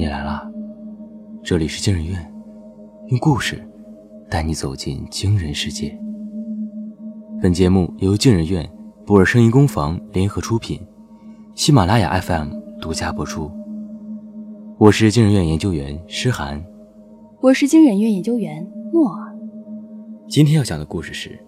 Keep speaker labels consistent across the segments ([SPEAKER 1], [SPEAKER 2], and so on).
[SPEAKER 1] 你来啦，这里是惊人院，用故事带你走进惊人世界。本节目由惊人院、博尔声音工坊联合出品，喜马拉雅 FM 独家播出。我是惊人院研究员诗涵，
[SPEAKER 2] 我是惊人院研究员诺尔。
[SPEAKER 1] 今天要讲的故事是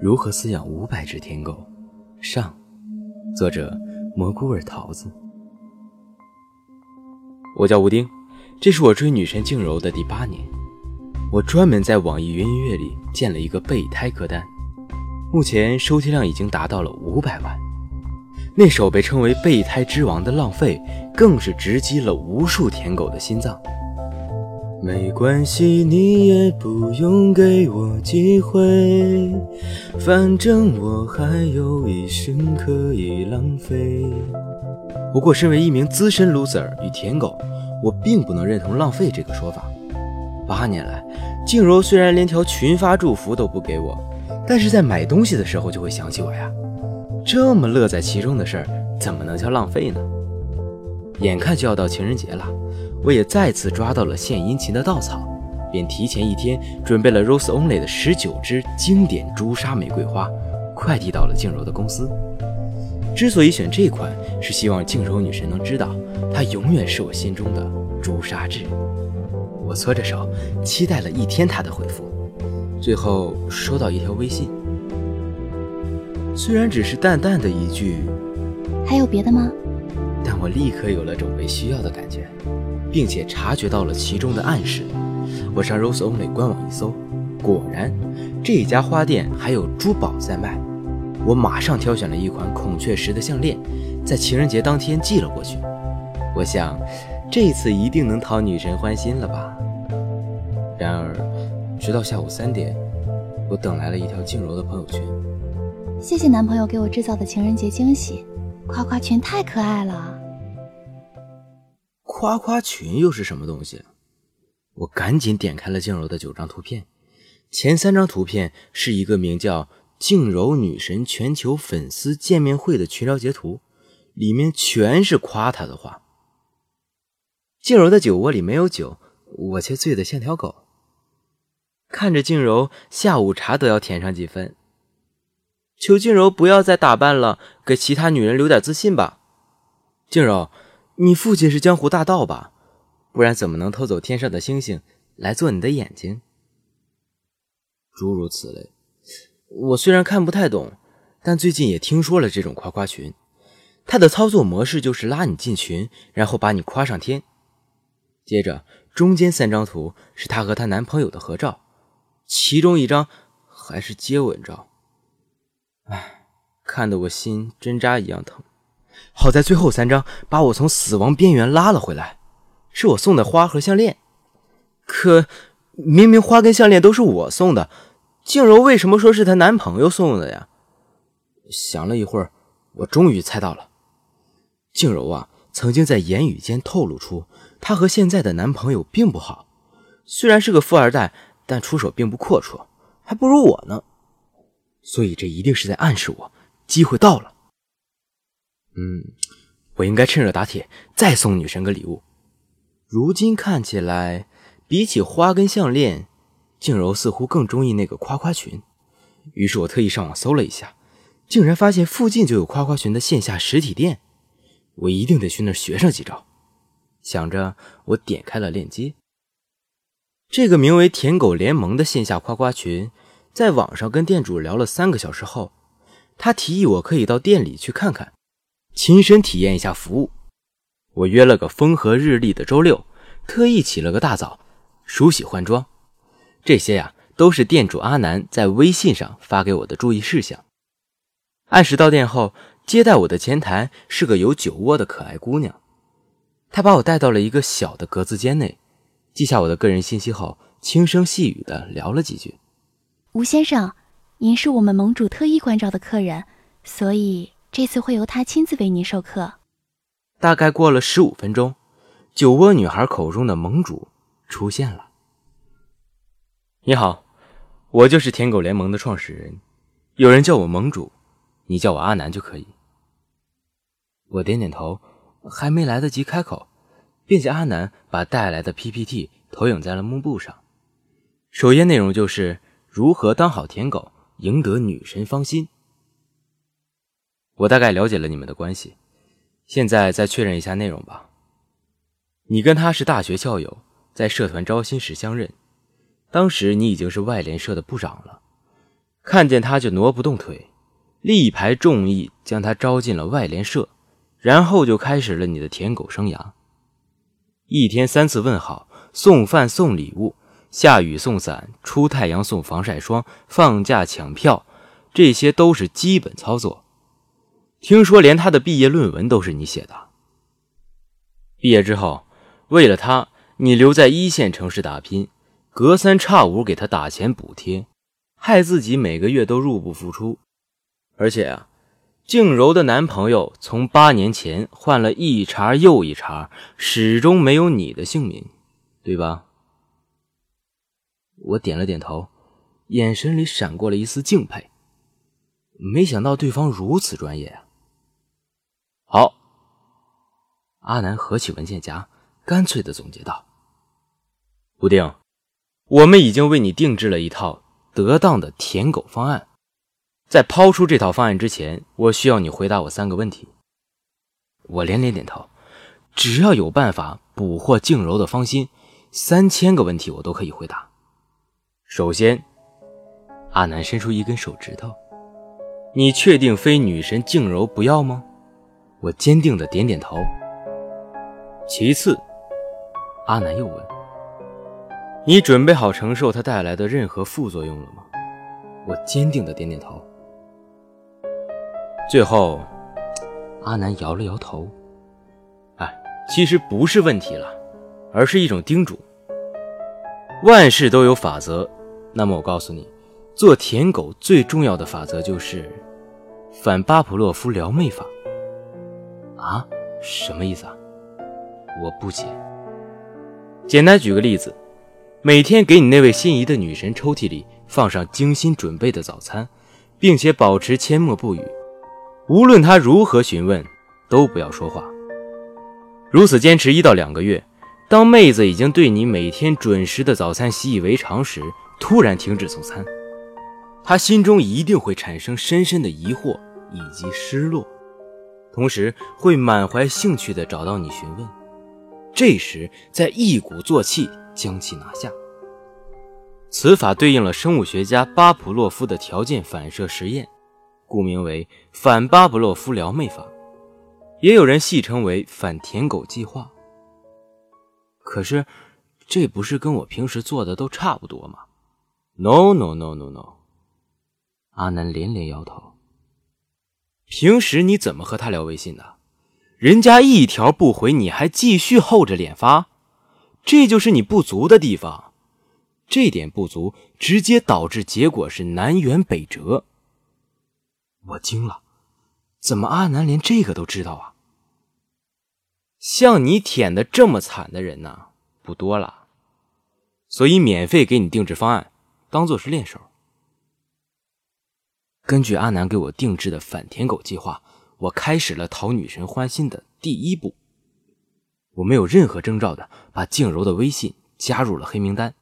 [SPEAKER 1] 如何饲养五百只天狗。上，作者蘑菇味桃子。我叫吴丁，这是我追女神静柔的第八年。我专门在网易云音乐里建了一个备胎歌单，目前收听量已经达到了五百万。那首被称为“备胎之王”的《浪费》，更是直击了无数舔狗的心脏。没关系，你也不用给我机会，反正我还有一生可以浪费。不过，身为一名资深 loser 与舔狗，我并不能认同“浪费”这个说法。八年来，静柔虽然连条群发祝福都不给我，但是在买东西的时候就会想起我呀。这么乐在其中的事儿，怎么能叫浪费呢？眼看就要到情人节了，我也再次抓到了献殷勤的稻草，便提前一天准备了 Rose Only 的十九支经典朱砂玫瑰花，快递到了静柔的公司。之所以选这款，是希望静柔女神能知道，她永远是我心中的朱砂痣。我搓着手，期待了一天她的回复，最后收到一条微信。虽然只是淡淡的一句“
[SPEAKER 2] 还有别的吗”，
[SPEAKER 1] 但我立刻有了种被需要的感觉，并且察觉到了其中的暗示。我上 Rose Only 官网一搜，果然这家花店还有珠宝在卖。我马上挑选了一款孔雀石的项链，在情人节当天寄了过去。我想，这次一定能讨女神欢心了吧？然而，直到下午三点，我等来了一条静柔的朋友圈。
[SPEAKER 2] 谢谢男朋友给我制造的情人节惊喜，夸夸群太可爱了。
[SPEAKER 1] 夸夸群又是什么东西？我赶紧点开了静柔的九张图片，前三张图片是一个名叫……静柔女神全球粉丝见面会的群聊截图，里面全是夸她的话。静柔的酒窝里没有酒，我却醉得像条狗。看着静柔，下午茶都要甜上几分。求静柔不要再打扮了，给其他女人留点自信吧。静柔，你父亲是江湖大盗吧？不然怎么能偷走天上的星星来做你的眼睛？诸如此类。我虽然看不太懂，但最近也听说了这种夸夸群。它的操作模式就是拉你进群，然后把你夸上天。接着，中间三张图是她和她男朋友的合照，其中一张还是接吻照。唉，看得我心针扎一样疼。好在最后三张把我从死亡边缘拉了回来，是我送的花和项链。可明明花跟项链都是我送的。静柔为什么说是她男朋友送的呀？想了一会儿，我终于猜到了。静柔啊，曾经在言语间透露出，她和现在的男朋友并不好。虽然是个富二代，但出手并不阔绰，还不如我呢。所以这一定是在暗示我，机会到了。嗯，我应该趁热打铁，再送女神个礼物。如今看起来，比起花跟项链。静柔似乎更中意那个夸夸群，于是我特意上网搜了一下，竟然发现附近就有夸夸群的线下实体店，我一定得去那儿学上几招。想着，我点开了链接。这个名为“舔狗联盟”的线下夸夸群，在网上跟店主聊了三个小时后，他提议我可以到店里去看看，亲身体验一下服务。我约了个风和日丽的周六，特意起了个大早，梳洗换装。这些呀，都是店主阿南在微信上发给我的注意事项。按时到店后，接待我的前台是个有酒窝的可爱姑娘，她把我带到了一个小的格子间内，记下我的个人信息后，轻声细语的聊了几句。
[SPEAKER 2] 吴先生，您是我们盟主特意关照的客人，所以这次会由他亲自为您授课。
[SPEAKER 1] 大概过了十五分钟，酒窝女孩口中的盟主出现了。你好，我就是舔狗联盟的创始人，有人叫我盟主，你叫我阿南就可以。我点点头，还没来得及开口，便见阿南把带来的 PPT 投影在了幕布上。首页内容就是如何当好舔狗，赢得女神芳心。我大概了解了你们的关系，现在再确认一下内容吧。你跟他是大学校友，在社团招新时相认，当时你已经是外联社的部长了，看见他就挪不动腿，力排众议将他招进了外联社，然后就开始了你的舔狗生涯。一天三次问好，送饭送礼物，下雨送伞，出太阳送防晒霜，放假抢票，这些都是基本操作。听说连他的毕业论文都是你写的。毕业之后，为了他，你留在一线城市打拼，隔三差五给他打钱补贴，害自己每个月都入不敷出。而且啊，静柔的男朋友从八年前换了一茬又一茬，始终没有你的姓名，对吧？我点了点头，眼神里闪过了一丝敬佩。没想到对方如此专业啊！好，阿南合起文件夹，干脆的总结道：“布丁，我们已经为你定制了一套得当的舔狗方案。在抛出这套方案之前，我需要你回答我三个问题。”我连连点头，只要有办法捕获静柔的芳心，三千个问题我都可以回答。首先，阿南伸出一根手指头：“你确定非女神静柔不要吗？”我坚定的点点头。其次，阿南又问：“你准备好承受它带来的任何副作用了吗？”我坚定的点点头。最后，阿南摇了摇头。哎，其实不是问题了，而是一种叮嘱。万事都有法则，那么我告诉你，做舔狗最重要的法则就是反巴甫洛夫撩妹法。啊，什么意思啊？我不解。简单举个例子，每天给你那位心仪的女神抽屉里放上精心准备的早餐，并且保持缄默不语，无论她如何询问，都不要说话。如此坚持一到两个月，当妹子已经对你每天准时的早餐习以为常时，突然停止送餐，她心中一定会产生深深的疑惑以及失落。同时会满怀兴趣地找到你询问，这时再一鼓作气将其拿下。此法对应了生物学家巴甫洛夫的条件反射实验，故名为反巴甫洛夫撩妹法，也有人戏称为反舔狗计划。可是，这不是跟我平时做的都差不多吗？No no no no no！阿南连连摇头。平时你怎么和他聊微信的？人家一条不回，你还继续厚着脸发，这就是你不足的地方。这点不足，直接导致结果是南辕北辙。我惊了，怎么阿南连这个都知道啊？像你舔的这么惨的人呢，不多了，所以免费给你定制方案，当做是练手。根据阿南给我定制的反舔狗计划，我开始了讨女神欢心的第一步。我没有任何征兆的把静柔的微信加入了黑名单，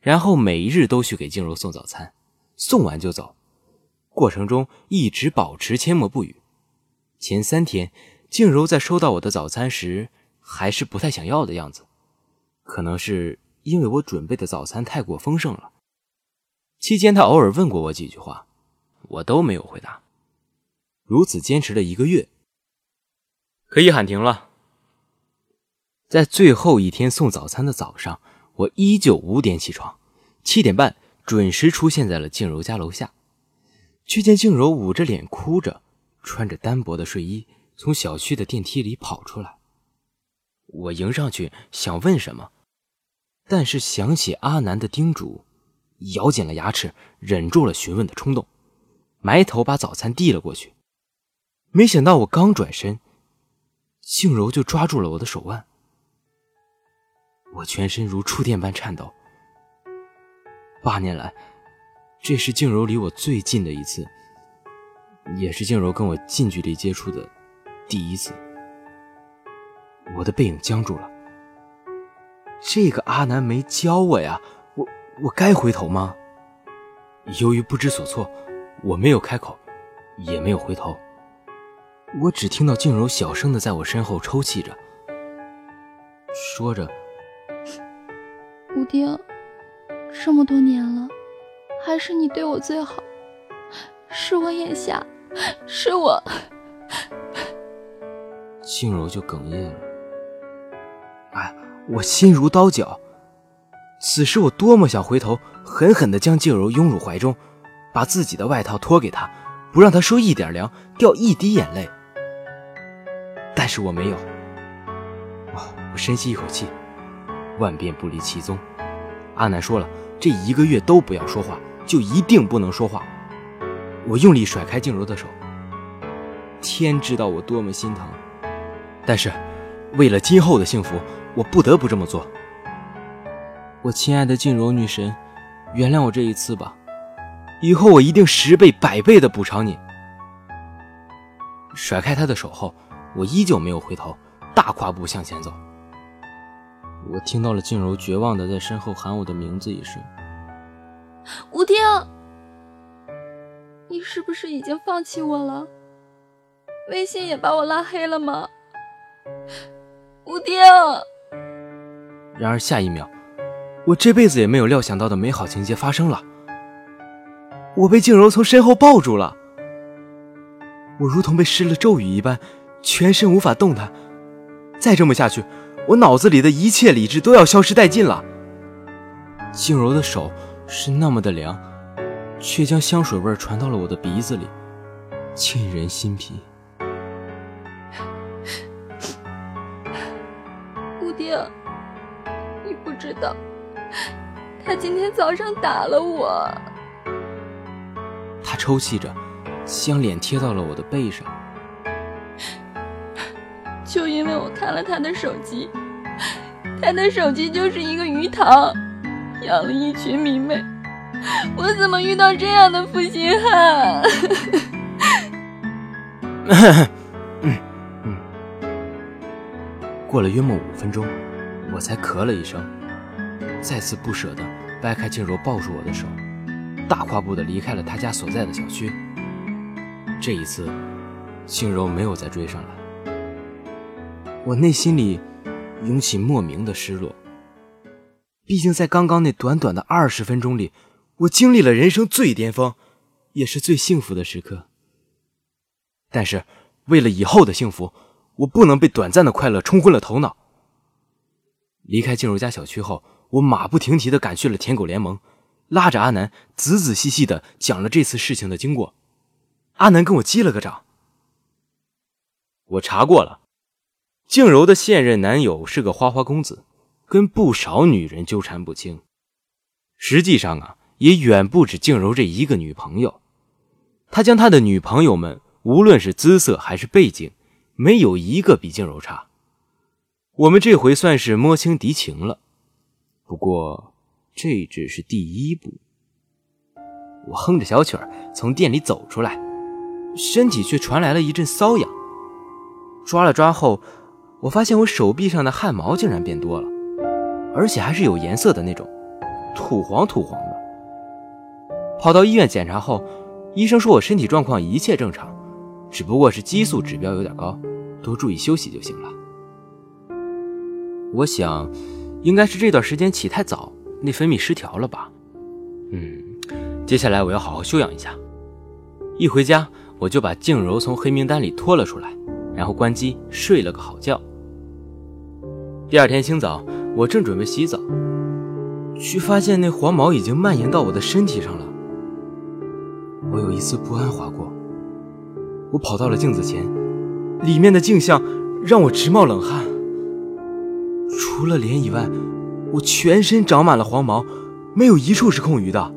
[SPEAKER 1] 然后每一日都去给静柔送早餐，送完就走，过程中一直保持缄默不语。前三天，静柔在收到我的早餐时还是不太想要的样子，可能是因为我准备的早餐太过丰盛了。期间，她偶尔问过我几句话。我都没有回答，如此坚持了一个月，可以喊停了。在最后一天送早餐的早上，我依旧五点起床，七点半准时出现在了静柔家楼下，却见静柔捂着脸哭着，穿着单薄的睡衣从小区的电梯里跑出来。我迎上去想问什么，但是想起阿南的叮嘱，咬紧了牙齿，忍住了询问的冲动。埋头把早餐递了过去，没想到我刚转身，静柔就抓住了我的手腕，我全身如触电般颤抖。八年来，这是静柔离我最近的一次，也是静柔跟我近距离接触的第一次。我的背影僵住了，这个阿南没教我呀，我我该回头吗？由于不知所措，我没有开口，也没有回头。我只听到静柔小声的在我身后抽泣着，说着：“
[SPEAKER 2] 吴丁，这么多年了，还是你对我最好，是我眼瞎，是我。”
[SPEAKER 1] 静柔就哽咽了。哎，我心如刀绞。此时我多么想回头，狠狠地将静柔拥入怀中，把自己的外套脱给她，不让她受一点凉，掉一滴眼泪。但是我没有。我深吸一口气，万变不离其宗。阿南说了，这一个月都不要说话，就一定不能说话。我用力甩开静柔的手。天知道我多么心疼，但是为了今后的幸福，我不得不这么做。我亲爱的静柔女神，原谅我这一次吧，以后我一定十倍百倍的补偿你。甩开他的手后。我依旧没有回头，大跨步向前走。我听到了静柔绝望的在身后喊我的名字一声：“
[SPEAKER 2] 吴丁，你是不是已经放弃我了？微信也把我拉黑了吗？”吴丁。
[SPEAKER 1] 然而下一秒，我这辈子也没有料想到的美好情节发生了。我被静柔从身后抱住了，我如同被施了咒语一般。全身无法动弹，再这么下去，我脑子里的一切理智都要消失殆尽了。静柔的手是那么的凉，却将香水味传到了我的鼻子里，沁人心脾。
[SPEAKER 2] 吴丁，你不知道，他今天早上打了我。
[SPEAKER 1] 他抽泣着，将脸贴到了我的背上。
[SPEAKER 2] 就因为我看了他的手机，他的手机就是一个鱼塘，养了一群迷妹，我怎么遇到这样的负心汉？
[SPEAKER 1] 嗯嗯。过了约莫五分钟，我才咳了一声，再次不舍得掰开静柔抱住我的手，大跨步的离开了他家所在的小区。这一次，静柔没有再追上来。我内心里涌起莫名的失落。毕竟在刚刚那短短的二十分钟里，我经历了人生最巅峰，也是最幸福的时刻。但是为了以后的幸福，我不能被短暂的快乐冲昏了头脑。离开静茹家小区后，我马不停蹄的赶去了舔狗联盟，拉着阿南仔仔细细的讲了这次事情的经过。阿南跟我击了个掌，我查过了。静柔的现任男友是个花花公子，跟不少女人纠缠不清。实际上啊，也远不止静柔这一个女朋友。他将他的女朋友们，无论是姿色还是背景，没有一个比静柔差。我们这回算是摸清敌情了，不过这只是第一步。我哼着小曲儿从店里走出来，身体却传来了一阵瘙痒，抓了抓后。我发现我手臂上的汗毛竟然变多了，而且还是有颜色的那种，土黄土黄的。跑到医院检查后，医生说我身体状况一切正常，只不过是激素指标有点高，多注意休息就行了。我想，应该是这段时间起太早，内分泌失调了吧。嗯，接下来我要好好休养一下。一回家，我就把静柔从黑名单里拖了出来，然后关机睡了个好觉。第二天清早，我正准备洗澡，却发现那黄毛已经蔓延到我的身体上了。我有一丝不安划过，我跑到了镜子前，里面的镜像让我直冒冷汗。除了脸以外，我全身长满了黄毛，没有一处是空余的。